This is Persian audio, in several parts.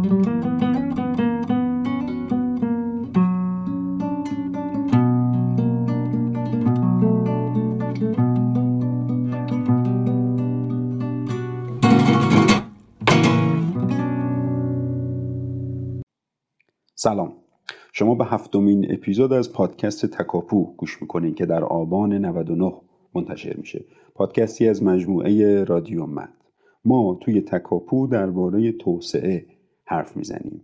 سلام. شما به هفتمین اپیزود از پادکست تکاپو گوش می‌کنین که در آبان 99 منتشر میشه. پادکستی از مجموعه رادیو مد. ما توی تکاپو درباره توسعه حرف می‌زنیم.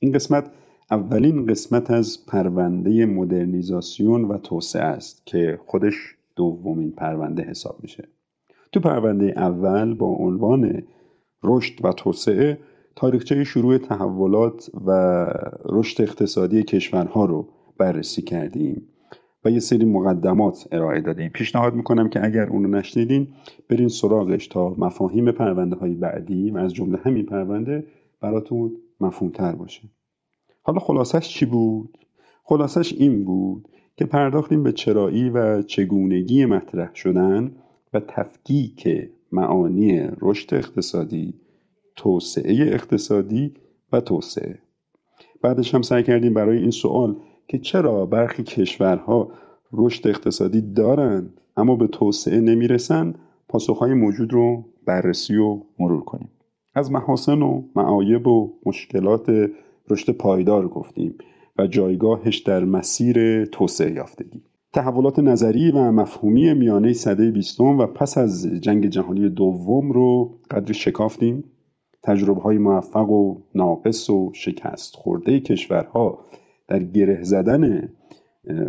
این قسمت اولین قسمت از پرونده مدرنیزاسیون و توسعه است که خودش دومین پرونده حساب میشه. تو پرونده اول با عنوان رشد و توسعه تاریخچه شروع تحولات و رشد اقتصادی کشورها رو بررسی کردیم و یه سری مقدمات ارائه دادیم. پیشنهاد می‌کنم که اگر اونو نشنیدین برین سراغش تا مفاهیم پرونده های بعدی و از جمله همین پرونده براتون مفهومتر باشه. حالا خلاصش چی بود؟ خلاصش این بود که پرداختیم به چرایی و چگونگی مطرح شدن و تفکیک معانی رشد اقتصادی توسعه اقتصادی و توسعه. بعدش هم سعی کردیم برای این سوال که چرا برخی کشورها رشد اقتصادی دارند اما به توسعه نمی‌رسن پاسخهای موجود رو بررسی و مرور کنیم. از محاسن و معایب و مشکلات رشد پایدار گفتیم و جایگاهش در مسیر توسعه یافتگی. تحولات نظری و مفهومی میانه صده بیستم و پس از جنگ جهانی دوم رو قدری شکافتیم. تجربه های موفق و ناقص و شکست خورده کشورها در گره زدن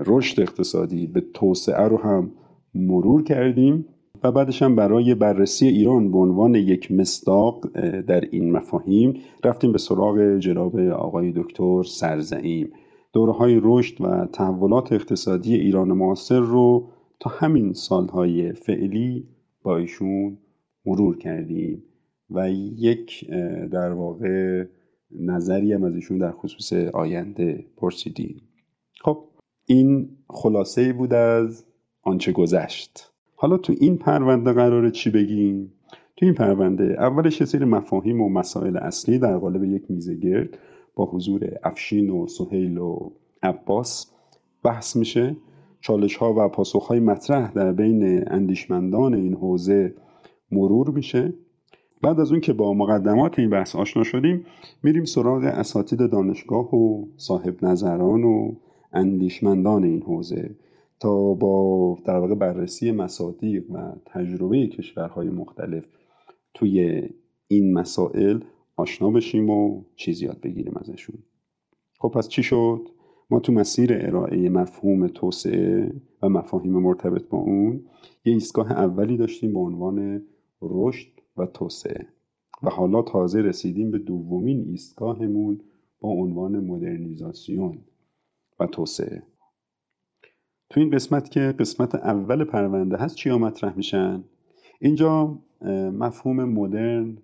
رشد اقتصادی به توسعه رو هم مرور کردیم. و بعدش هم برای بررسی ایران به عنوان یک مصداق در این مفاهیم رفتیم به سراغ جناب آقای دکتر سرزعیم. دوره های رشد و تحولات اقتصادی ایران معاصر رو تا همین سالهای فعلی با ایشون مرور کردیم و یک در واقع نظری هم از ایشون در خصوص آینده پرسیدیم. خب این خلاصه بود از آنچه گذشت. حالا تو این پرونده قراره چی بگیم؟ تو این پرونده اولش سری مفاهیم و مسائل اصلی در قالب یک میزه گرد با حضور افشین و سهیل و عباس بحث میشه. چالش ها و پاسخ های مطرح در بین اندیشمندان این حوزه مرور میشه. بعد از اون که با مقدمات این بحث آشنا شدیم میریم سراغ اساتید دانشگاه و صاحب نظران و اندیشمندان این حوزه. تا با در واقع بررسی مصادیق و تجربه کشورهای مختلف توی این مسائل آشنا بشیم و چیز یاد بگیریم ازشون. خب پس چی شد؟ ما تو مسیر ارائه مفهوم توسعه و مفاهیم مرتبط با اون یه ایستگاه اولی داشتیم به عنوان رشد و توسعه. و حالا تازه رسیدیم به دومین ایستگاهمون با عنوان مدرنیزاسیون و توسعه. تو این قسمت که قسمت اول پرونده هست چیا مطرح میشن؟ اینجا مفهوم مدرن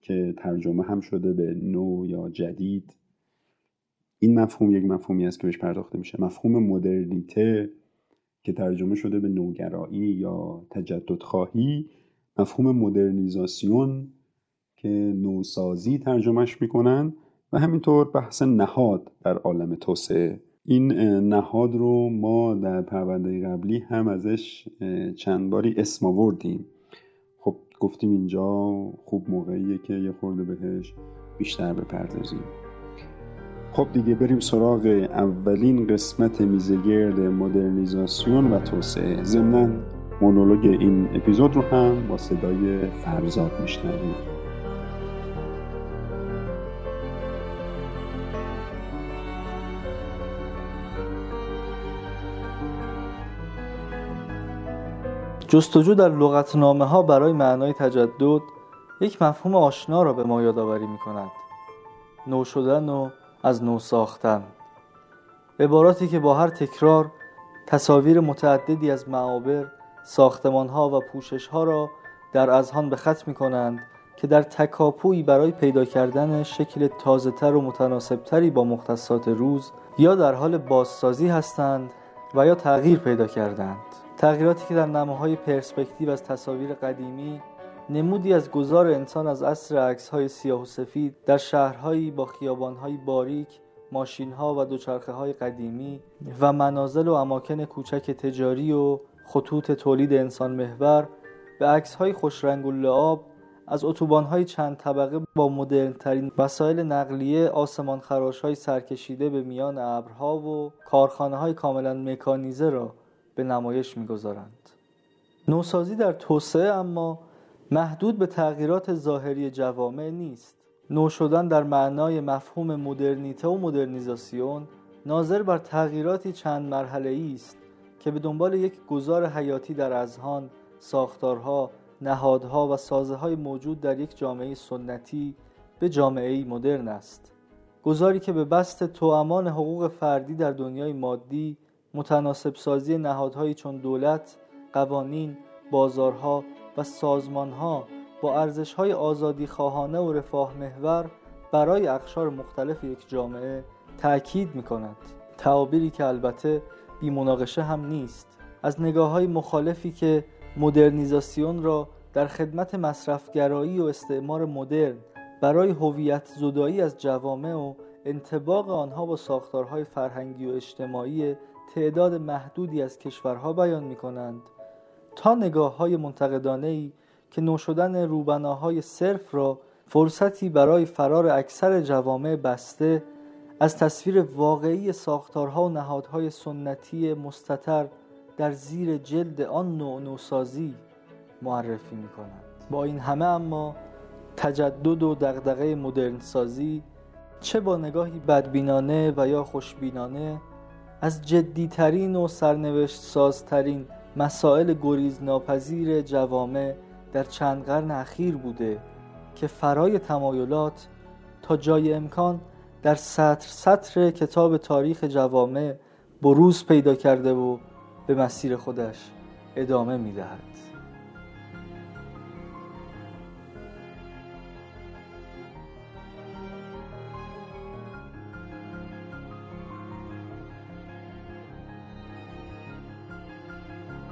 که ترجمه هم شده به نو یا جدید. این مفهوم یک مفهومی است که بهش پرداخته میشه. مفهوم مدرنیته که ترجمه شده به نوگرایی یا تجدد خواهی مفهوم مدرنیزاسیون که نوسازی ترجمهش می‌کنن. و همینطور بحث نهاد در عالم توسعه. این نهاد رو ما در پرونده قبلی هم ازش چند باری اسم آوردیم. خب گفتیم اینجا خوب موقعیه که یه خورده بهش بیشتر بپردازیم. خب دیگه بریم سراغ اولین قسمت میزگرد مدرنیزاسیون و توسعه. ضمن مونولوگ این اپیزود رو هم با صدای فرزاد میشنوید جستجو در لغتنامه ها برای معنای تجدد یک مفهوم آشنا را به ما یادآوری می کند نو شدن و از نو ساختن. عباراتی که با هر تکرار تصاویر متعددی از معابر ساختمان ها و پوشش ها را در اذهان به خط می کنند که در تکاپویی برای پیدا کردن شکل تازه تر و متناسب تری با مختصات روز یا در حال بازسازی هستند و یا تغییر پیدا کردند. تغییراتی که در نماهای پرسپکتیو از تصاویر قدیمی نمودی از گذار انسان از عصر عکس های سیاه و سفید در شهرهایی با خیابانهای باریک ماشین ها و دوچرخه های قدیمی و منازل و اماکن کوچک تجاری و خطوط تولید انسان محور به عکس های خوشرنگ و لعاب از اتوبان های چند طبقه با مدرن ترین وسایل نقلیه آسمان خراش های سرکشیده به میان ابرها و کارخانه های کاملا مکانیزه را به نمایش می‌گذارند. نوسازی در توسعه اما محدود به تغییرات ظاهری جوامع نیست. نو شدن در معنای مفهوم مدرنیته و مدرنیزاسیون ناظر بر تغییراتی چند مرحله است که به دنبال یک گذار حیاتی در اذهان، ساختارها، نهادها و سازه های موجود در یک جامعه سنتی به جامعه مدرن است. گذاری که به بست توامان حقوق فردی در دنیای مادی متناسب سازی نهادهایی چون دولت، قوانین، بازارها و سازمانها با ارزشهای آزادی خواهانه و رفاه محور برای اقشار مختلف یک جامعه تأکید می کند. تعابیری که البته بی مناقشه هم نیست از نگاه های مخالفی که مدرنیزاسیون را در خدمت مصرفگرایی و استعمار مدرن برای هویت زدایی از جوامع و انتباق آنها با ساختارهای فرهنگی و اجتماعی تعداد محدودی از کشورها بیان می کنند تا نگاه های منتقدانه ای که نوشدن روبناهای صرف را فرصتی برای فرار اکثر جوامع بسته از تصویر واقعی ساختارها و نهادهای سنتی مستتر در زیر جلد آن نوع نوسازی معرفی می کنند. با این همه اما تجدد و دغدغه مدرن سازی چه با نگاهی بدبینانه و یا خوشبینانه از جدیترین و سرنوشت سازترین مسائل گریز ناپذیر جوامع در چند قرن اخیر بوده که فرای تمایلات تا جای امکان در سطر سطر کتاب تاریخ جوامع بروز پیدا کرده و به مسیر خودش ادامه می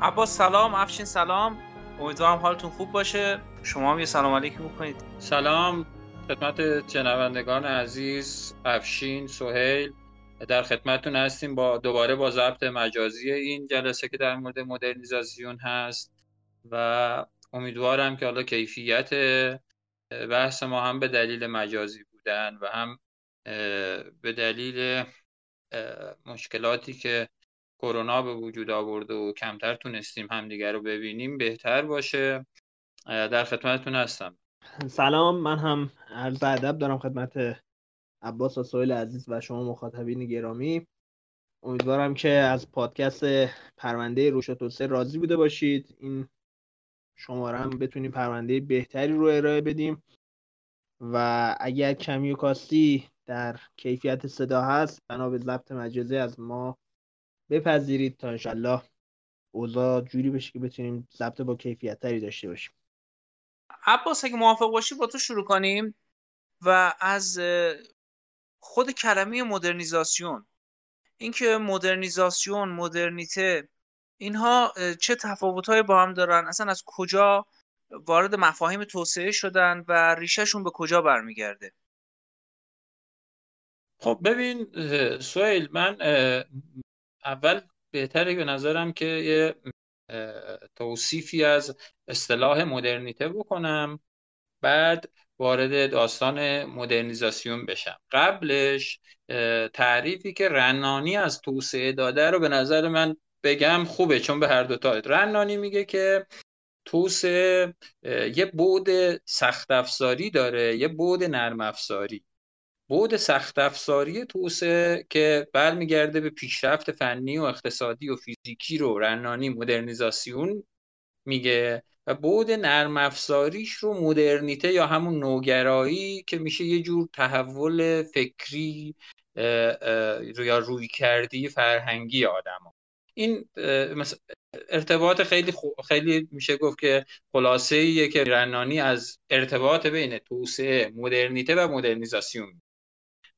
عباس سلام افشین سلام. امیدوارم حالتون خوب باشه. شما هم یه سلام علیکم بکنید. سلام. خدمت شنوندگان عزیز افشین سهیل. در خدمتتون هستیم با دوباره با ضبط مجازی این جلسه که در مورد مدرنیزاسیون هست و امیدوارم که حالا کیفیت بحث ما هم به دلیل مجازی بودن و هم به دلیل مشکلاتی که کرونا به وجود آورده و کمتر تونستیم همدیگر رو ببینیم بهتر باشه. در خدمتتون هستم. سلام من هم عرض ادب دارم خدمت عباس و سویل عزیز و شما مخاطبین گرامی. امیدوارم که از پادکست پرونده روش توسعه راضی بوده باشید. این شماره هم بتونیم پرونده بهتری رو ارائه بدیم. و اگر کمی و کاستی در کیفیت صدا هست بنا به ضبط مجازی از ما بپذیرید تا انشالله اوضاع جوری بشه که بتونیم ضبط با کیفیت تری داشته باشیم. عباس اگه موافق باشی با تو شروع کنیم و از خود کلمه مدرنیزاسیون. اینکه مدرنیزاسیون مدرنیته اینها چه تفاوتهایی با هم دارن؟ اصلا از کجا وارد مفاهیم توسعه شدن و ریشهشون به کجا برمیگرده؟ خب ببین سویل من اول بهتره به نظرم که یه توصیفی از اصطلاح مدرنیته بکنم بعد وارد داستان مدرنیزاسیون بشم. قبلش تعریفی که رنانی از توسعه داده رو به نظر من بگم خوبه چون به هر دوتا رنانی میگه که توسعه یه بود سخت افزاری داره یه بود نرم افزاری بود سخت افزاری توسعه که برمیگرده به پیشرفت فنی و اقتصادی و فیزیکی رو رنانی مدرنیزاسیون میگه و بود نرم افزاریش رو مدرنیته یا همون نوگرایی که میشه یه جور تحول فکری یا روی کردی فرهنگی آدم این ارتباط خیلی خیلی میشه گفت که خلاصه ایه که رنانی از ارتباط بین توسعه مدرنیته و مدرنیزاسیون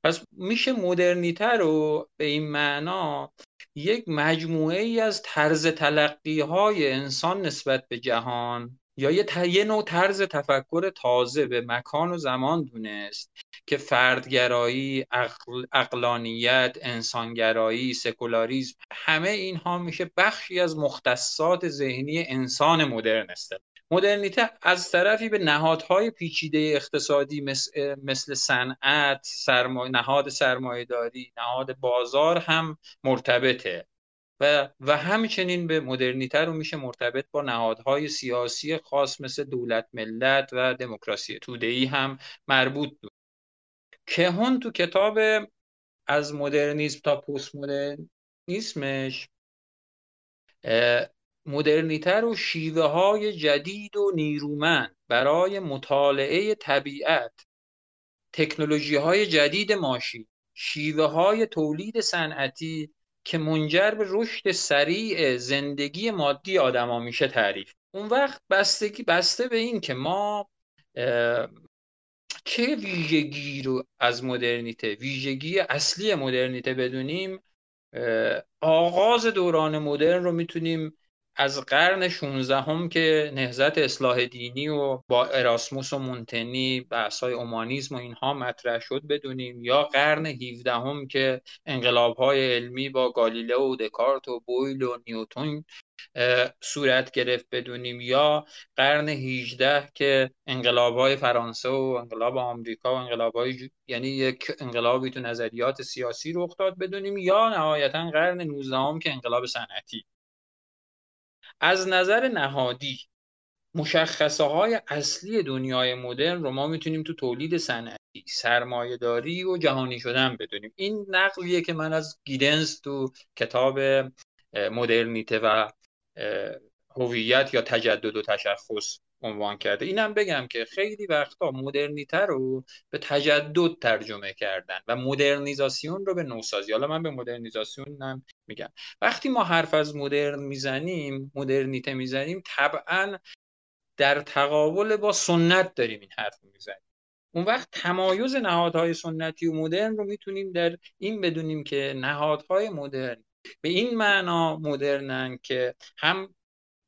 پس میشه مدرنیته رو به این معنا یک مجموعه ای از طرز تلقی های انسان نسبت به جهان یا یه, یه نوع طرز تفکر تازه به مکان و زمان دونست که فردگرایی، اقل... اقلانیت، انسانگرایی، سکولاریزم همه اینها میشه بخشی از مختصات ذهنی انسان مدرن است. مدرنیته از طرفی به نهادهای پیچیده اقتصادی مثل, مثل صنعت، سرمای... نهاد سرمایهداری، نهاد بازار هم مرتبطه. و, و همچنین به مدرنیته رو میشه مرتبط با نهادهای سیاسی خاص مثل دولت ملت و دموکراسی توده‌ای هم مربوط بود. کهون تو کتاب از مدرنیسم تا پست مدرنیسمش مدرنیته رو شیوه های جدید و نیرومند برای مطالعه طبیعت. تکنولوژی های جدید ماشین شیوه های تولید صنعتی که منجر به رشد سریع زندگی مادی آدما میشه تعریف. اون وقت بستگی بسته به این که ما چه ویژگی رو از مدرنیته ویژگی اصلی مدرنیته بدونیم آغاز دوران مدرن رو می‌تونیم از قرن 16 هم که نهزت اصلاح دینی و با اراسموس و مونتنی بحثای اومانیزم و اینها مطرح شد بدونیم یا قرن 17 هم که انقلاب های علمی با گالیله و دکارت و بویل و نیوتون صورت گرفت بدونیم یا قرن 18 که انقلاب های فرانسه و انقلاب آمریکا و انقلاب های یعنی یک انقلابی تو نظریات سیاسی رخ داد بدونیم یا نهایتا قرن 19 هم که انقلاب صنعتی. از نظر نهادی مشخصه های اصلی دنیای مدرن رو ما می‌تونیم تو تولید صنعتی سرمایهداری و جهانی شدن بدونیم. این نقلیه که من از گیدنز تو کتاب مدرنیته و هویت یا تجدد و تشخص عنوان کرده. اینم بگم که خیلی وقتا مدرنیته رو به تجدد ترجمه کردن و مدرنیزاسیون رو به نوسازی. حالا من به مدرنیزاسیون هم میگم. وقتی ما حرف از مدرن می‌زنیم مدرنیته می‌زنیم طبعا در تقابل با سنت داریم این حرف می‌زنیم. اون وقت تمایز نهادهای سنتی و مدرن رو می‌تونیم در این بدونیم که نهادهای مدرن به این معنا مدرنن که هم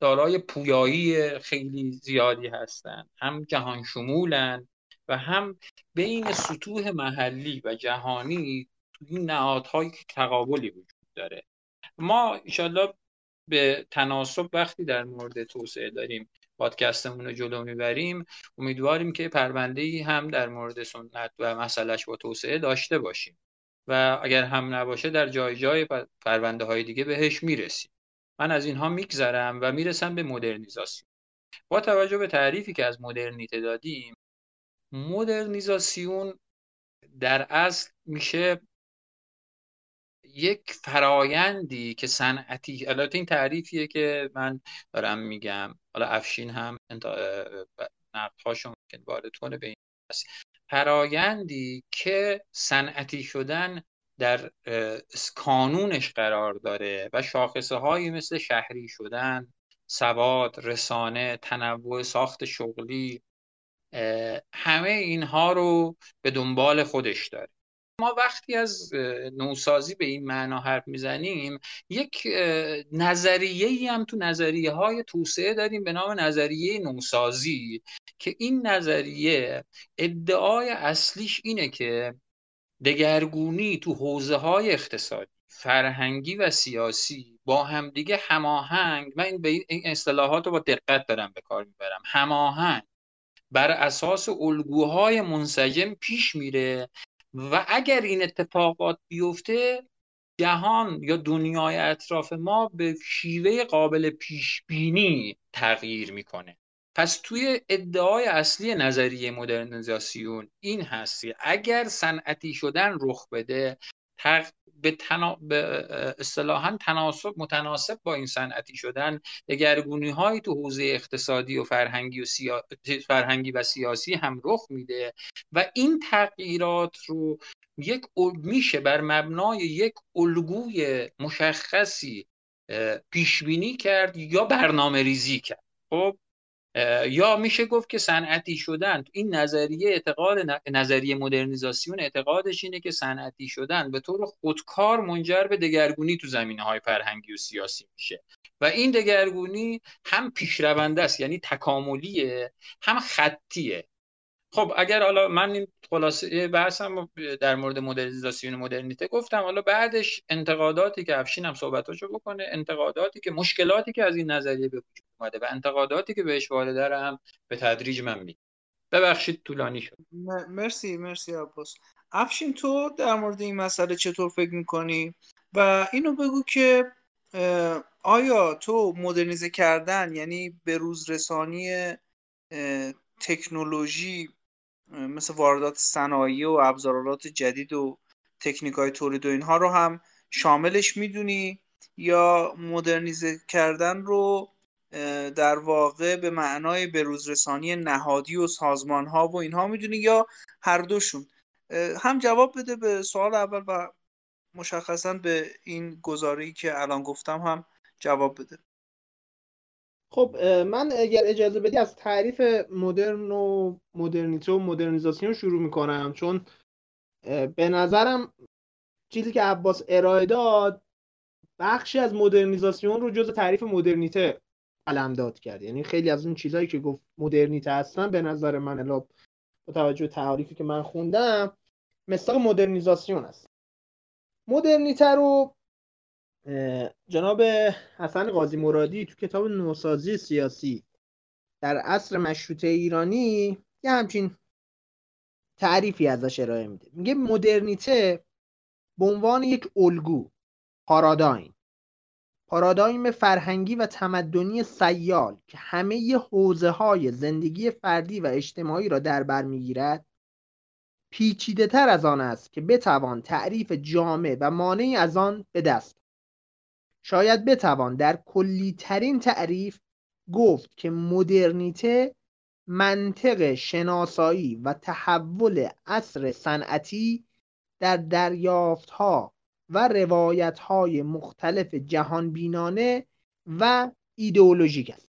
دارای پویایی خیلی زیادی هستند هم جهان شمولن و هم بین سطوح محلی و جهانی تو این نهادهای تقابلی وجود داره. ما انشالله به تناسب وقتی در مورد توسعه داریم پادکستمون رو جلو می‌بریم امیدواریم که پرونده ای هم در مورد سنت و مسئلهش با توسعه داشته باشیم. و اگر هم نباشه در جای جای پرونده های دیگه بهش می‌رسیم. من از اینها میگذرم و می‌رسم به مدرنیزاسیون. با توجه به تعریفی که از مدرنیته دادیم مدرنیزاسیون در اصل میشه یک فرایندی که صنعتی البته این تعریفیه که من دارم میگم. حالا افشین هم نقدهاشون که وارد کنه به این فرایندی که صنعتی شدن در کانونش قرار داره و شاخصه هایی مثل شهری شدن سواد رسانه تنوع ساخت شغلی همه اینها رو به دنبال خودش داره. ما وقتی از نوسازی به این معنا حرف می‌زنیم یک نظریه هم تو نظریه های توسعه داریم به نام نظریه نوسازی که این نظریه ادعای اصلیش اینه که دگرگونی تو حوزه های اقتصادی فرهنگی و سیاسی با همدیگه هماهنگ. من این به این اصطلاحات رو با دقت دارم به کار می‌برم. هماهنگ. بر اساس الگوهای منسجم پیش میره و اگر این اتفاقات بیفته جهان یا دنیای اطراف ما به شیوه قابل پیش بینی تغییر می‌کنه. پس توی ادعای اصلی نظریه مدرنیزاسیون این هستی اگر صنعتی شدن رخ بده به, تنا... به تناسب متناسب با این صنعتی شدن دگرگونی های تو حوزه اقتصادی و فرهنگی و, سیا... فرهنگی و سیاسی هم رخ میده و این تغییرات رو یک میشه بر مبنای یک الگوی مشخصی پیش بینی کرد یا برنامه ریزی کرد. خب یا میشه گفت که صنعتی شدن. این نظریه اعتقاد نظریه مدرنیزاسیون اعتقادش اینه که صنعتی شدن به طور خودکار منجر به دگرگونی تو زمینه های فرهنگی و سیاسی میشه. و این دگرگونی هم پیشرونده است یعنی تکاملیه هم خطیه. خب اگر حالا من خلاصه بحثم در مورد مدرنیزاسیون مدرنیته گفتم. حالا بعدش انتقاداتی که افشین هم صحبتاشو بکنه انتقاداتی که مشکلاتی که از این نظریه به وجود اومده و انتقاداتی که بهش وارده هم به تدریج من میگم. ببخشید طولانی شد. مرسی مرسی عباس. افشین تو در مورد این مسئله چطور فکر می‌کنی؟ و اینو بگو که آیا تو مدرنیزه کردن یعنی به روز رسانی تکنولوژی مثل واردات صنایع و ابزارات جدید و تکنیک های تولید و اینها رو هم شاملش می‌دونی یا مدرنیزه کردن رو در واقع به معنای بروزرسانی نهادی و سازمان ها و اینها می‌دونی یا هر دوشون. هم جواب بده به سوال اول و مشخصا به این گزاری که الان گفتم هم جواب بده. خب من اگر اجازه بدی از تعریف مدرن و مدرنیته و مدرنیزاسیون شروع می‌کنم چون به نظرم چیزی که عباس ارائه داد بخشی از مدرنیزاسیون رو جز تعریف مدرنیته داد کرد. یعنی خیلی از اون چیزهایی که گفت مدرنیته هستن به نظر من الا با توجه تعریفی که من خوندم مثال مدرنیزاسیون است. مدرنیته رو جناب حسن قاضی مرادی تو کتاب نوسازی سیاسی در عصر مشروطه ایرانی یه همچین تعریفی ازش ارائه میده. میگه مدرنیته به عنوان یک الگو پارادایم. پارادایم فرهنگی و تمدنی سیال که همه حوزه های زندگی فردی و اجتماعی را در بر می‌گیرد پیچیده تر از آن است که بتوان تعریف جامع و مانعی از آن به دست شاید بتوان در کلی ترین تعریف گفت که مدرنیته منطق شناسایی و تحول عصر صنعتی در دریافت ها و روایت های مختلف جهان بینانه و ایدئولوژیک است.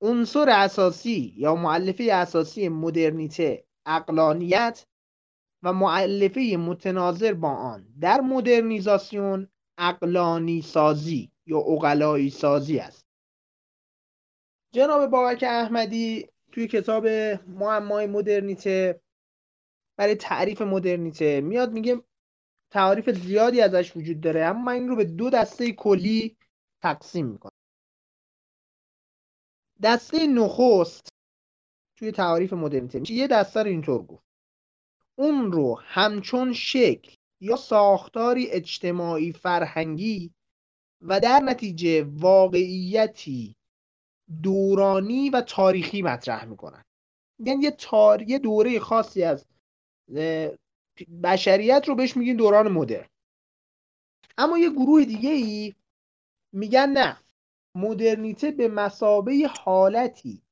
عنصر اساسی یا معلفه اساسی مدرنیته اقلانیت و معلفه متناظر با آن در مدرنیزاسیون اقلانی سازی یا اقلایی سازی است. جناب بابک احمدی توی کتاب معمای مدرنیته برای تعریف مدرنیته میاد میگه تعریف زیادی ازش وجود داره اما من این رو به دو دسته کلی تقسیم می‌کنم. دسته نخست توی تعریف مدرنیته میشه. یه دسته رو اینطور گفت. اون رو همچون شکل یا ساختاری اجتماعی فرهنگی و در نتیجه واقعیتی دورانی و تاریخی مطرح می‌کنن. یعنی یه, تار... یه دوره خاصی از بشریت رو بهش میگین دوران مدرن. اما یه گروه دیگه ای میگن نه مدرنیته به مسابه حالتی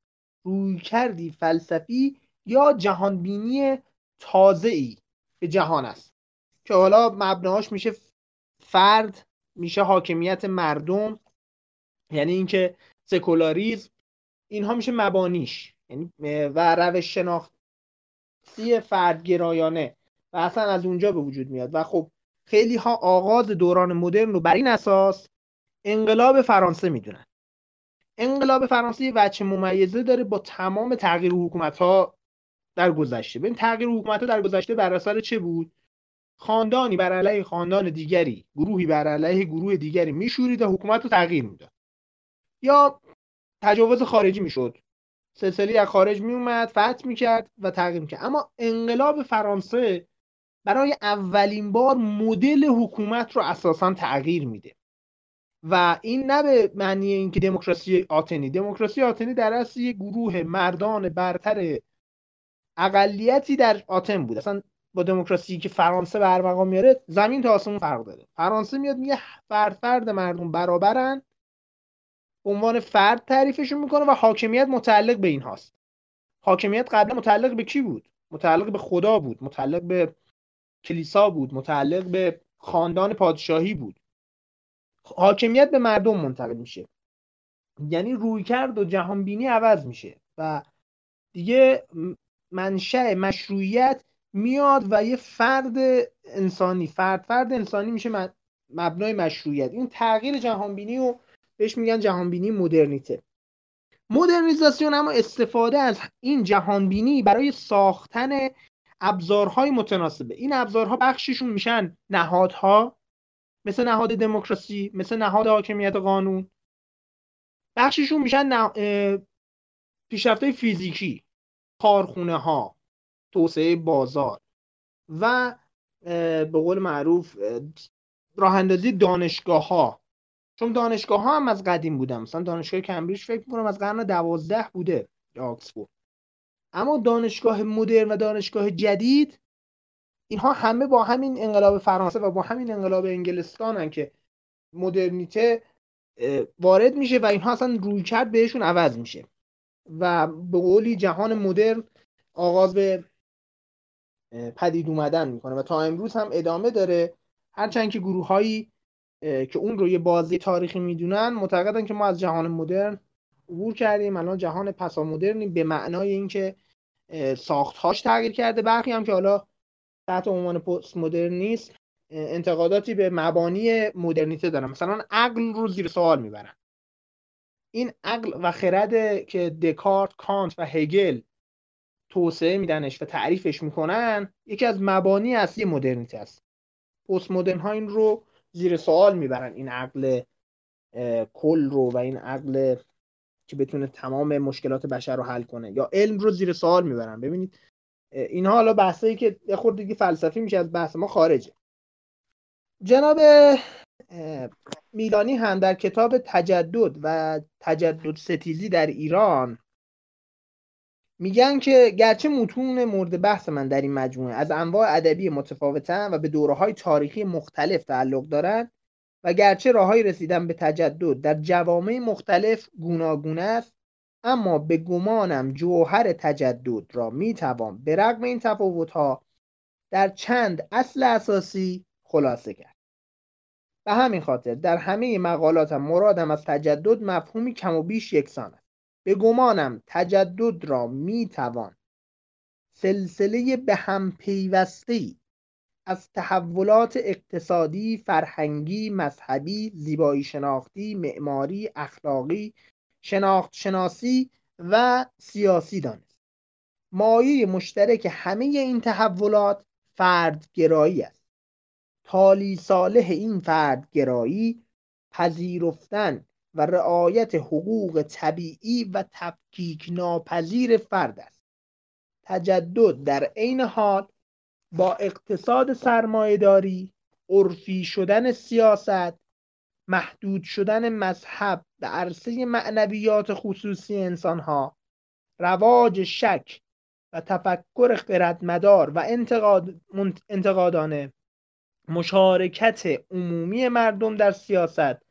روی کردی فلسفی یا جهانبینی تازه ای به جهان است. که حالا مبناهاش میشه فرد میشه حاکمیت مردم یعنی اینکه سکولاریزم اینها میشه مبانیش. یعنی و روش شناختی فردگرایانه. و اصلا از اونجا به وجود میاد. و خب خیلی ها آغاز دوران مدرن رو بر این اساس انقلاب فرانسه می‌دونن. انقلاب فرانسه یه ممیزه داره با تمام تغییر حکومت ها در گذشته. ببین تغییر حکومت ها در گذشته بر اثر چه بود؟ خاندانی بر علیه خاندان دیگری گروهی بر علیه گروه دیگری میشورید و حکومت رو تغییر می‌داد. یا تجاوز خارجی می‌شد. سلسله از خارج میومد فتح می‌کرد و تغییر می‌کرد. اما انقلاب فرانسه برای اولین بار مدل حکومت رو اساسا تغییر میده. و این نه به معنی اینکه دموکراسی آتنی. دموکراسی آتنی در اصل یک گروه مردان برتر اقلیتی در آتن بود. اصلا با دموکراسی که فرانسه به مقام میاره زمین تا آسمون فرق داره. فرانسه میاد میگه فرد فرد مردم برابرن عنوان فرد تعریفشون می‌کنه و حاکمیت متعلق به این هاست. حاکمیت قبلا متعلق به کی بود؟ متعلق به خدا بود متعلق به کلیسا بود متعلق به خاندان پادشاهی بود. حاکمیت به مردم منتقل میشه. یعنی روی کرد و جهانبینی عوض میشه و دیگه منشأ مشروعیت میاد و یه فرد انسانی فرد فرد انسانی میشه مبنای مشروعیت. این تغییر جهانبینی رو بهش میگن جهانبینی مدرنیته. مدرنیزاسیون اما استفاده از این جهانبینی برای ساختن ابزارهای متناسبه. این ابزارها بخششون میشن نهادها مثل نهاد دموکراسی مثل نهاد حاکمیت قانون. بخششون میشن نه... پیشرفته فیزیکی کارخونه ها توسعه بازار و به قول معروف راه اندازی دانشگاه ها چون دانشگاه ها هم از قدیم بودن. مثلا دانشگاه کمبریج فکر می‌کنم از قرن دوازده بوده آکسفورد. اما دانشگاه مدرن و دانشگاه جدید اینها همه با همین انقلاب فرانسه و با همین انقلاب انگلستانن که مدرنیته وارد میشه و اینها اصلا روی کرد بهشون عوض میشه. و به قولی جهان مدرن آغاز به پدید اومدن می‌کنه و تا امروز هم ادامه داره. هرچند که گروه هایی که اون رو یه بازی تاریخی می‌دونن معتقدن که ما از جهان مدرن عبور کردیم. الان جهان پسا مدرنی به معنای اینکه ساختهاش تغییر کرده. برخی هم که حالا تحت عنوان پست مدرنیست انتقاداتی به مبانی مدرنیته دارن. مثلا عقل رو زیر سوال می‌برن. این عقل و خرد که دکارت کانت و هگل توسعه میدنش و تعریفش می‌کنن یکی از مبانی اصلی مدرنیته است. پست مدرن ها این رو زیر سوال می‌برن این عقل کل رو و این عقل که بتونه تمام مشکلات بشر رو حل کنه. یا علم رو زیر سوال می‌برن. ببینید اینها حالا بحثایی که یه خورده دیگه فلسفی میشه از بحث ما خارجه. جناب میلانی هم در کتاب تجدد و تجدد ستیزی در ایران میگن که گرچه متون مورد بحث من در این مجموعه از انواع ادبی متفاوتن و به دوره های تاریخی مختلف تعلق دارند و گرچه راههای رسیدن به تجدد در جوامع مختلف گوناگون است اما به گمانم جوهر تجدد را می‌توان به رغم این تفاوتها در چند اصل اساسی خلاصه کرد. به همین خاطر در همه مقالاتم مرادم از تجدد مفهومی کم و بیش یکسان است. به گمانم تجدد را می‌توان سلسله به هم پیوسته از تحولات اقتصادی، فرهنگی، مذهبی، زیبایی شناختی، معماری، اخلاقی، شناخت شناسی و سیاسی دانست. مایه مشترک همه این تحولات فردگرایی است. تالی صالح این فردگرایی پذیرفتن و رعایت حقوق طبیعی و تفکیک ناپذیر فرد است. تجدد در عین حال با اقتصاد سرمایهداری عرفی شدن سیاست محدود شدن مذهب به عرصه معنویات خصوصی انسانها رواج شک و تفکر خردمدار و انتقاد انتقادانه مشارکت عمومی مردم در سیاست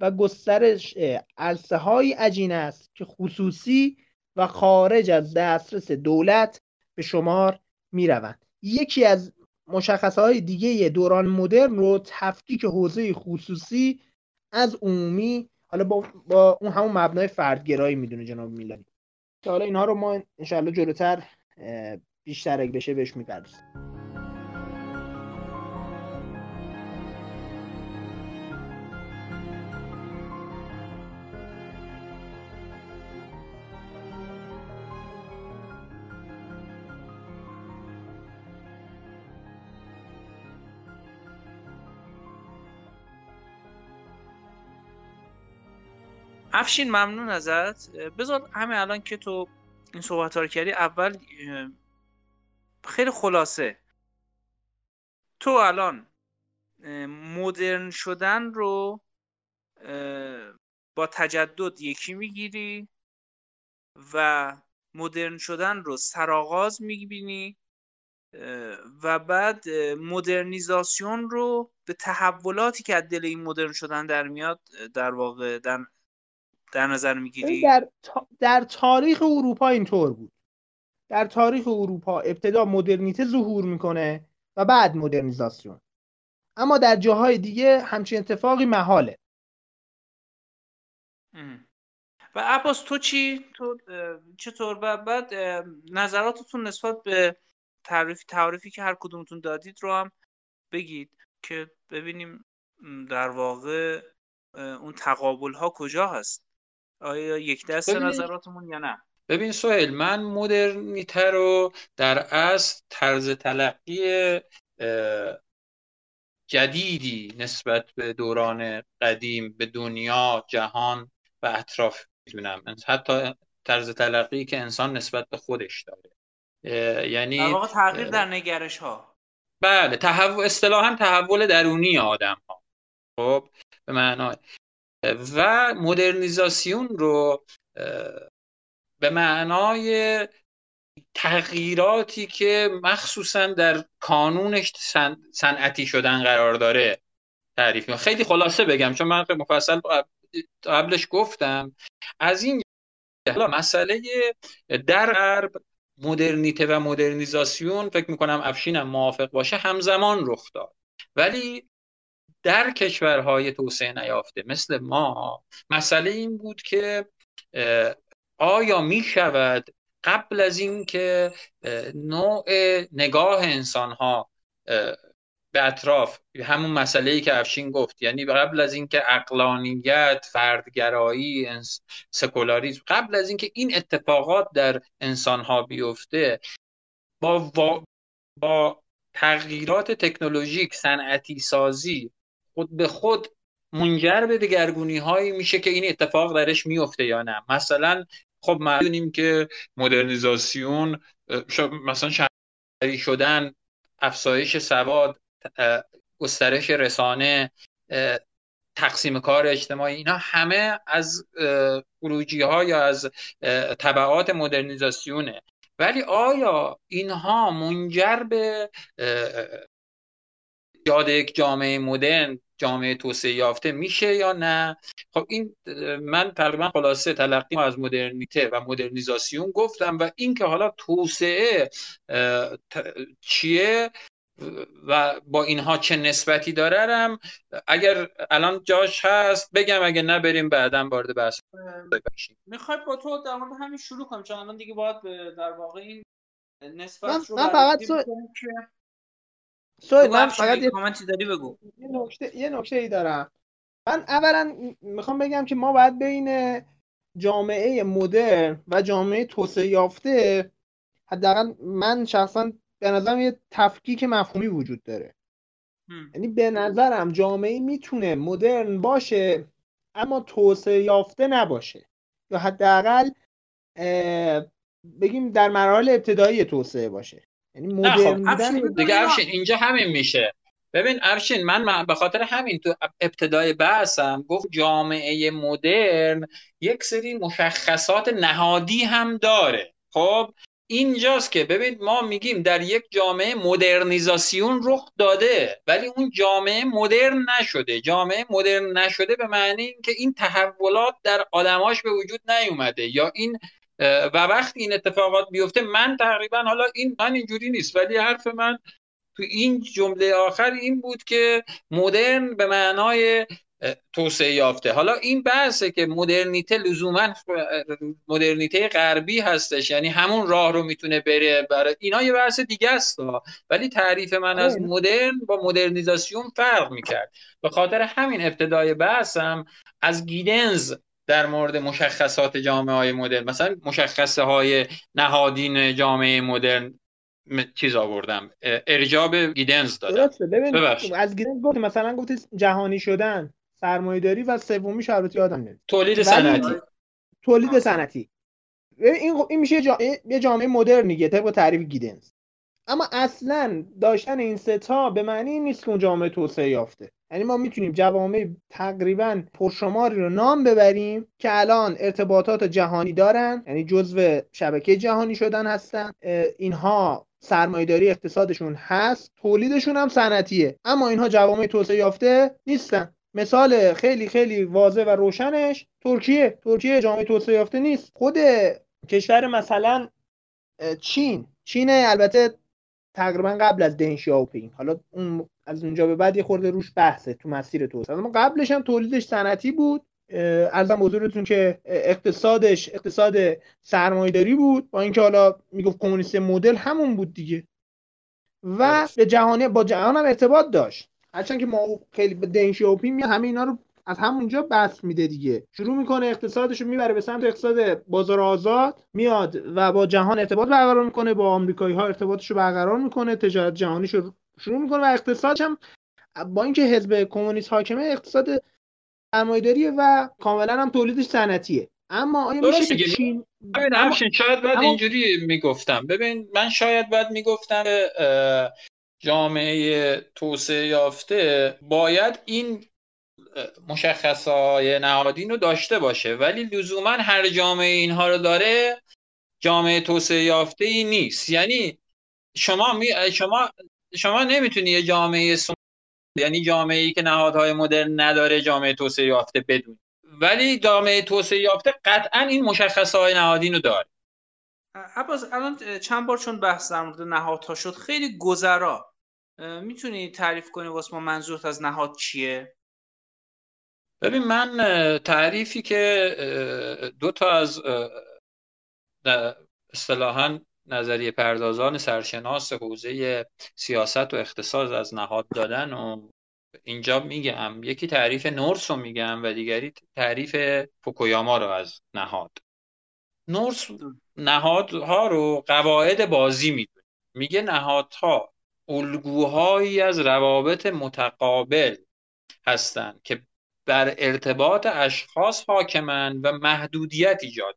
و گسترش عرصه های عجین است که خصوصی و خارج از دسترس دولت به شمار می روند. یکی از مشخصه های دیگه دوران مدرن رو تفکیک حوزه خصوصی از عمومی حالا با, با اون همون مبنای فردگرایی می‌دونه جناب میلانی که حالا اینها رو ما انشاءالله جلوتر بیشتر بشه بهش می‌پردازیم افشین ممنون ازت. بذار همین الان که تو این صحبت رو کردی اول خیلی خلاصه. تو الان مدرن شدن رو با تجدد یکی می‌گیری و مدرن شدن رو سرآغاز می‌بینی و بعد مدرنیزاسیون رو به تحولاتی که از دل این مدرن شدن در میاد در واقع در در نظر می‌گیری؟ در, در تاریخ اروپا اینطور بود. در تاریخ اروپا ابتدا مدرنیته ظهور می‌کنه و بعد مدرنیزاسیون. اما در جاهای دیگه همچین اتفاقی محاله. و عباس تو چی؟ تو چطور؟ و بعد نظراتتون نسبت به تعریف تعریفی که هر کدومتون دادید رو هم بگید که ببینیم در واقع اون تقابل ها کجا هست. آیا یک دست نظراتمون یا نه؟ ببین سوهل من مدرنیته رو در اصل طرز تلقی جدیدی نسبت به دوران قدیم به دنیا جهان و اطراف می‌دونم. حتی طرز تلقی که انسان نسبت به خودش داره. یعنی در واقع تغییر در نگرش ها بله تحول اصطلاحا تحول درونی آدم ها خب به معنای و مدرنیزاسیون رو به معنای تغییراتی که مخصوصا در کانونش صنعتی شدن قرار داره تعریف خیلی خلاصه بگم چون من مفصل قبلش گفتم. از این حالا مسئله در غرب مدرنیته و مدرنیزاسیون فکر می‌کنم افشینم موافق باشه همزمان رخ داد. ولی در کشورهای توسعه نیافته مثل ما. مسئله این بود که آیا می شود قبل از اینکه نوع نگاه انسان ها به اطراف همون مسئله ای که افشین گفت یعنی قبل از اینکه اقلانیت فردگرایی سکولاریسم قبل از اینکه این اتفاقات در انسان ها بیفته با, با تغییرات تکنولوژیک صنعتی سازی خود به خود منجر به دگرگونی هایی میشه که این اتفاق درش میفته یا نه. مثلا خب می‌دونیم که مدرنیزاسیون مثلا شهری شدن افزایش سواد گسترش رسانه تقسیم کار اجتماعی اینا همه از خروجی ها یا از طبعات مدرنیزاسیونه. ولی آیا اینها منجر به یاد یک جامعه مدرن جامعه توسعه یافته میشه یا نه؟ خب این من تقریبا خلاصه تلقی از مدرنیته و مدرنیزاسیون گفتم و اینکه حالا توسعه چیه؟ و با اینها چه نسبتی داره اگر الان جاش هست بگم اگه نه بریم بعدا وارد بحث بشیم. می‌خوای با تو در مورد همین شروع کنم چون الان دیگه باید در واقع این نسبت رو من فقط سو... سوید من فقط یه کامنتی داری بگو؟ یه نکته یه نکته ای دارم. من اولا می‌خوام بگم که ما باید بین جامعه مدرن و جامعه توسعه یافته حداقل من شخصا به نظرم یه تفکیک مفهومی وجود داره. یعنی به نظرم جامعه می‌تونه مدرن باشه اما توسعه یافته نباشه. یا حداقل بگیم در مراحل ابتدایی توسعه باشه. یعنی مدرن خب دیگه افشین اینجا همین میشه. ببین افشین من به خاطر همین تو ابتدای بحثم گفت جامعه مدرن یک سری مشخصات نهادی هم داره. خب اینجاست که ببین ما میگیم در یک جامعه مدرنیزاسیون رخ داده ولی اون جامعه مدرن نشده. جامعه مدرن نشده به معنی اینکه این تحولات در آدماش به وجود نیومده یا این و وقتی این اتفاقات بیفته من تقریبا حالا این من اینجوری نیست ولی حرف من تو این جمله آخر این بود که مدرن به معنای توسعه یافته. حالا این بحثه که مدرنیته لزوما مدرنیته غربی هستش یعنی همون راه رو می‌تونه بره برای اینا یه بحث دیگه است ولی تعریف من از مدرن با مدرنیزاسیون فرق می‌کرد. به خاطر همین ابتدای بحثم از گیدنز در مورد مشخصات جامعه های مدرن. مثلا مشخصه های نهادین جامعه مدرن چیز آوردم. ارجاب گیدنز دادم. از گیدنز گفتی مثلا گفتی جهانی شدن سرمایه‌داری و سومی شرط یادم نمیاد. تولید صنعتی. تولید صنعتی. این این میشه جا... یه جامعه مدرنیه طبق تعریف گیدنز. اما اصلا داشتن این ستا به معنی نیست که اون جامعه توسعه یافته. یعنی ما می‌تونیم جوامع تقریبا پرشماری رو نام ببریم که الان ارتباطات جهانی دارن یعنی جزو شبکه جهانی شدن هستن. اینها سرمایهداری اقتصادشون هست تولیدشون هم صنعتیه اما اینها جوامع توسعه یافته نیستن. مثال خیلی خیلی واضح و روشنش ترکیه. ترکیه جامعه توسعه یافته نیست. خود کشور مثلا چین. چین البته تقریبا قبل از دن شاوپینگ حالا اون از اونجا به بعد یه خورده روش بحثه تو مسیر توسعه اما قبلش هم تولیدش صنعتی بود. ارزم حضورتون که اقتصادش اقتصاد سرمایه‌داری بود. با اینکه حالا می‌گفت کمونیست مدل همون بود دیگه. و به جهانی با جهان هم ارتباط داشت. هرچند که ما خیلی دنگ شیاوپینگ میاد همه اینا رو از همونجا بس میده دیگه. شروع می‌کنه اقتصادش رو می‌بره به سمت اقتصاد بازار آزاد میاد و با جهان ارتباط برقرار می‌کنه با آمریکایی ها ارتباطش رو برقرار می‌کنه تجارت جهانیش رو شروع می‌کنه و اقتصادش هم با اینکه حزب کمونیست حاکمه اقتصاد سرمایه‌داریه و کاملا هم تولیدش صنعتیه. اما آیا میشه که چین ببین همشین شاید باید اما... اینجوری می‌گفتم. ببین من شاید باید می‌گفتم جامعه توسعه یافته باید این مشخصای نهادین رو داشته باشه ولی لزوما هر جامعه اینها رو داره جامعه توسعه یافته ای نیست. یعنی شما می... شما شما نمی‌تونی یه جامعه سم... یعنی جامعه ای که نهادهای مدرن نداره جامعه توسعه یافته بدون. ولی جامعه توسعه یافته قطعا این مشخصه های نهادین رو داره. عباس الان چند بار چون بحث در مورد نهادها شد خیلی گذرا. می‌تونی تعریف کنی واسه ما منظورت از نهاد چیه؟ ببین من تعریفی که دو تا از اصطلاحا نظریه پردازان سرشناس حوزه سیاست و اقتصاد از نهاد دادن و اینجا میگم. یکی تعریف نورس رو میگم و دیگری تعریف فوکویاما رو از نهاد. نورس نهادها رو قواعد بازی می‌دونه. میگه نهادها الگوهایی از روابط متقابل هستند که بر ارتباط اشخاص حاکمن و محدودیت ایجاد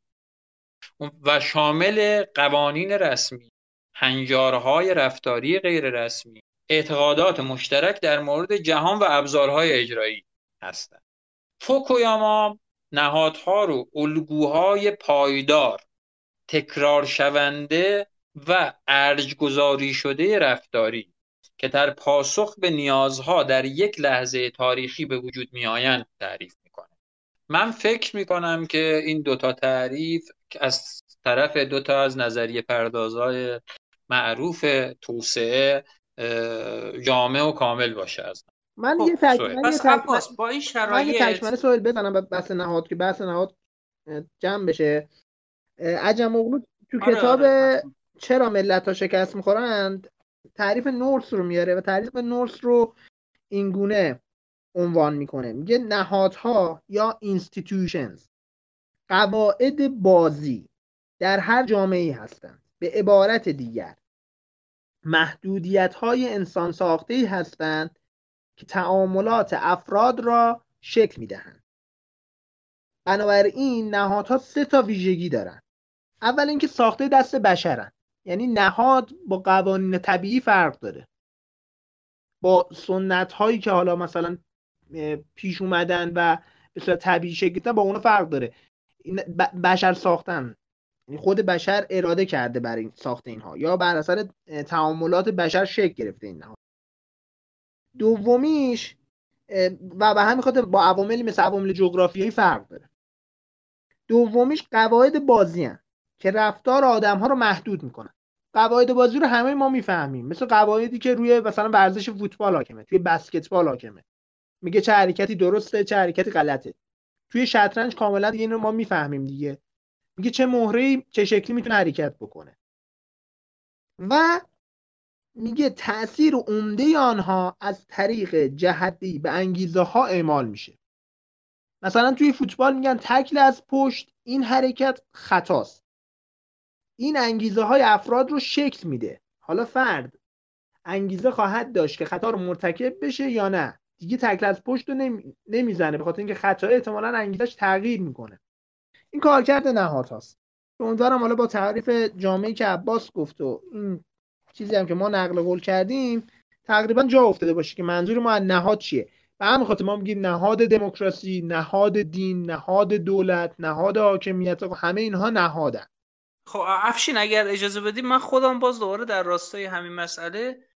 و شامل قوانین رسمی هنجارهای رفتاری غیر رسمی اعتقادات مشترک در مورد جهان و ابزارهای اجرایی هستند. فوکویاما نهادها رو الگوهای پایدار تکرار شونده و ارجگذاری شده رفتاری که در پاسخ به نیازها در یک لحظه تاریخی به وجود میآیند تعریف می‌کنه. من فکر می‌کنم که این دوتا تعریف از طرف دوتا از نظریه پردازهای معروف توسعه جامع و کامل باشه از من خب، یه تکمله پس عباس با این شرایط من یه سوال بزنم به بحث نهاد که بحث نهاد جمع بشه. عجم اغلو تو آره، کتاب آره. چرا ملت ها شکست می‌خورند؟ تعریف نورس رو میاره و تعریف نورس رو اینگونه عنوان می‌کنه. میگه نهادها یا institutions قواعد بازی در هر جامعه هستند. به عبارت دیگر محدودیت های انسان ساخته ای هستند که تعاملات افراد را شکل می‌دهند. بنابراین نهادها سه تا ویژگی دارند. اول اینکه ساخته دست بشرن. یعنی نهاد با قوانین طبیعی فرق داره. با سنت هایی که حالا مثلا پیش اومدن و به صورت طبیعی شکل با اون فرق داره. بشر ساختن. یعنی خود بشر اراده کرده برای ساخت اینها. یا بر اثر تعاملات بشر شکل گرفته این نهاد. دومیش و به همین خاطر با عواملی مثل عوامل جغرافیایی فرق داره. دومیش قواعد بازی هن. که رفتار آدم ها رو محدود می‌کنن قواعد بازی رو همه ما می‌فهمیم. مثل قواعدی که روی مثلا ورزش فوتبال حاکمه توی بسکتبال حاکمه. میگه چه حرکتی درسته چه حرکتی غلطه. توی شطرنج کاملا دیگه اینو ما می‌فهمیم دیگه. میگه چه مهره چه شکلی می‌تونه حرکت بکنه. و میگه تاثیر عمده آنها از طریق جهتی به انگیزه ها اعمال میشه. مثلا توی فوتبال میگن تکل از پشت این حرکت خطاست. این انگیزه های افراد رو شکل میده. حالا فرد انگیزه خواهد داشت که خطا رو مرتکب بشه یا نه. دیگه تکل از پشت رو نمی... نمی‌زنه به خاطر اینکه خطا احتمالا انگیزش تغییر می‌کنه. این کارکرد نهاد هاست. امیدوارم حالا با تعریف جامعه که عباس گفت و این چیزی هم که ما نقل قول کردیم تقریبا جا افتاده باشه که منظور ما از نهاد چیه. به همین خاطر ما میگیم نهاد دموکراسی نهاد دین نهاد دولت نهاد حاکمیت همه اینها نهادن. خب افشین اگر اجازه بدیم من خودم باز دوباره در راستای همین مسئله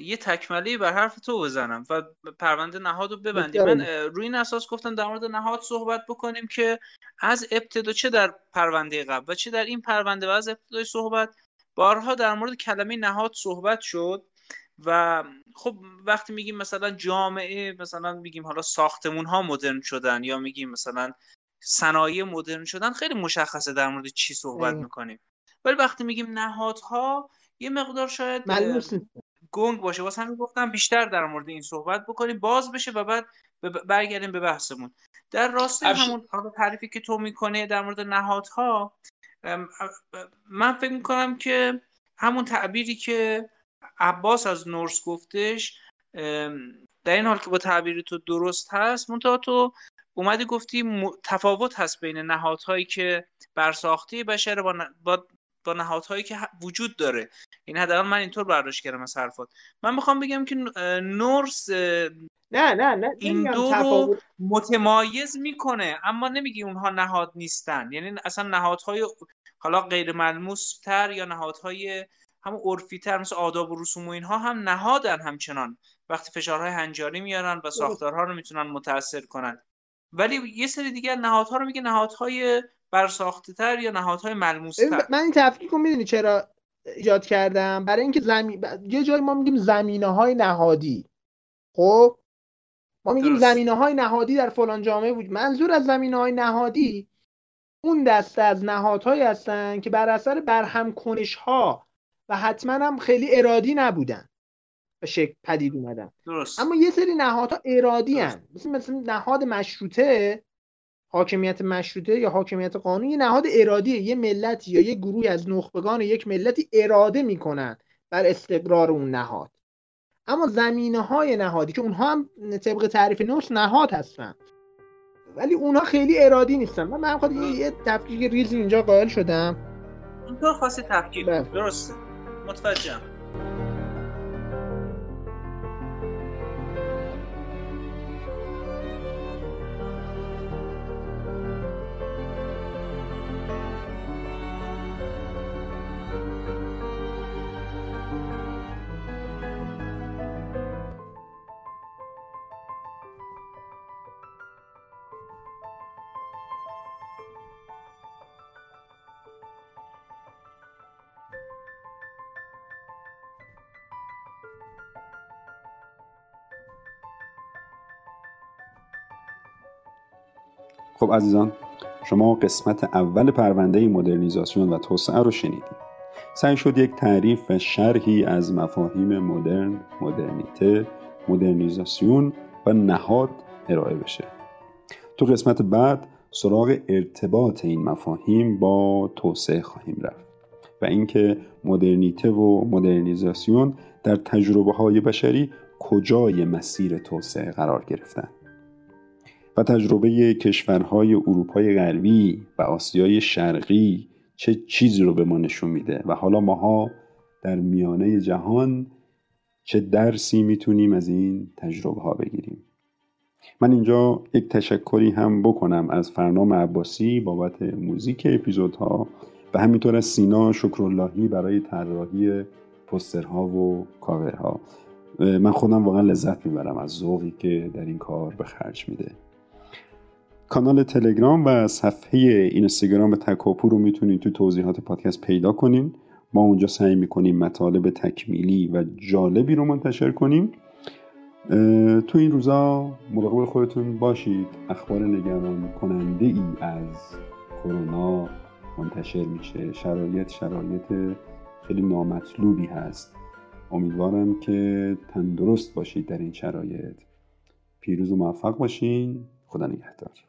یه تکمله بر حرف تو بزنم و پرونده نهاد رو ببندیم من روی این اساس گفتم در مورد نهاد صحبت بکنیم که از ابتدا چه در پرونده قبل و چه در این پرونده و از ابتدای صحبت. بارها در مورد کلمه نهاد صحبت شد و خب وقتی میگیم مثلا جامعه مثلا میگیم حالا ساختمون ها مدرن شدن یا میگیم مثلا صنایع مدرن شدن خیلی مشخصه در مورد چی صحبت می‌کنیم. ولی وقتی میگیم نهادها یه مقدار شاید گنگ باشه. واسه همین گفتم بیشتر در مورد این صحبت بکنیم. باز بشه و بعد برگردیم به بحثمون. در راست همون تعریفی که تو می‌کنه در مورد نهادها من فکر می‌کنم که همون تعبیری که عباس از نورس گفتش در این حال که با تعبیر تو درست هست منتها تو اومدی گفتی تفاوت هست بین نهادهایی که برساخته بشره با, با با نهادهایی که وجود داره. این حداقل من اینطور برداشت کردم از حرفات. من می‌خوام بگم که نورس نه نه نه این دو رو متمایز می‌کنه اما نمیگی اونها نهاد نیستن. یعنی اصلا نهادهای حالا غیر ملموس تر یا نهادهای همون عرفی تر مثل آداب و رسوم و اینها هم نهادن همچنان. وقتی فشارهای هنجاری میارن و ساختارها رو می‌تونن متاثر کنن. ولی یه سری دیگه نهادها رو میگه نهادهای برساخته تر یا نهادهای ملموس تر من این تفکیک رو می‌دونی چرا ایجاد کردم؟ برای اینکه زمین یه جایی ما میگیم زمینه های نهادی. خب؟ ما میگیم زمینه های نهادی در فلان جامعه بود منظور از زمینه های نهادی اون دسته از نهادهایی هستن که بر اثر برهم کنش ها و حتما هم خیلی ارادی نبودن. به شکل پدید اومدن. درست. اما یه سری نهادها ارادی هن. مثل, مثل نهاد مشروطه حاکمیت مشروطه یا حاکمیت قانون یه نهاد ارادیه. یه ملتی یا یه گروهی از نخبگان یک ملتی اراده می‌کنن بر استقرار اون نهاد. اما زمینه های نهادی که اونها هم طبق تعریف نوش نهاد هستن. ولی اونها خیلی ارادی نیستن. من من خود یه تفکیک ریزی اینجا قائل شدم. اینطور خواستی تفکیک. بله. درسته. متوجهم. خب عزیزان شما قسمت اول پرونده مدرنیزاسیون و توسعه رو شنیدید سعی شد یک تعریف و شرحی از مفاهیم مدرن، مدرنیته، مدرنیزاسیون و نهاد ارائه بشه. تو قسمت بعد سراغ ارتباط این مفاهیم با توسعه خواهیم رفت و اینکه مدرنیته و مدرنیزاسیون در تجربه های بشری کجای مسیر توسعه قرار گرفتن. و تجربه کشورهای اروپای غربی و آسیای شرقی چه چیزی رو به ما نشون میده و حالا ماها در میانه جهان چه درسی می‌تونیم از این تجربه ها بگیریم. من اینجا یک تشکری هم بکنم از فرنام عباسی بابت موزیک اپیزودها و همینطور از سینا شکراللهی برای طراحی پسترها و کاورها. من خودم واقعا لذت می‌برم از ذوقی که در این کار به خرج میده. کانال تلگرام و صفحه اینستاگرام تکاپو رو می‌تونید تو توضیحات پادکست پیدا کنین. ما اونجا سعی می‌کنیم مطالب تکمیلی و جالبی رو منتشر کنیم. تو این روزا مراقب خودتون باشید. اخبار نگران کننده ای از کرونا منتشر میشه. شرایط شرایط خیلی نامطلوبی هست. امیدوارم که تندرست باشید در این شرایط. پیروز و موفق باشین. خدا نگهدار.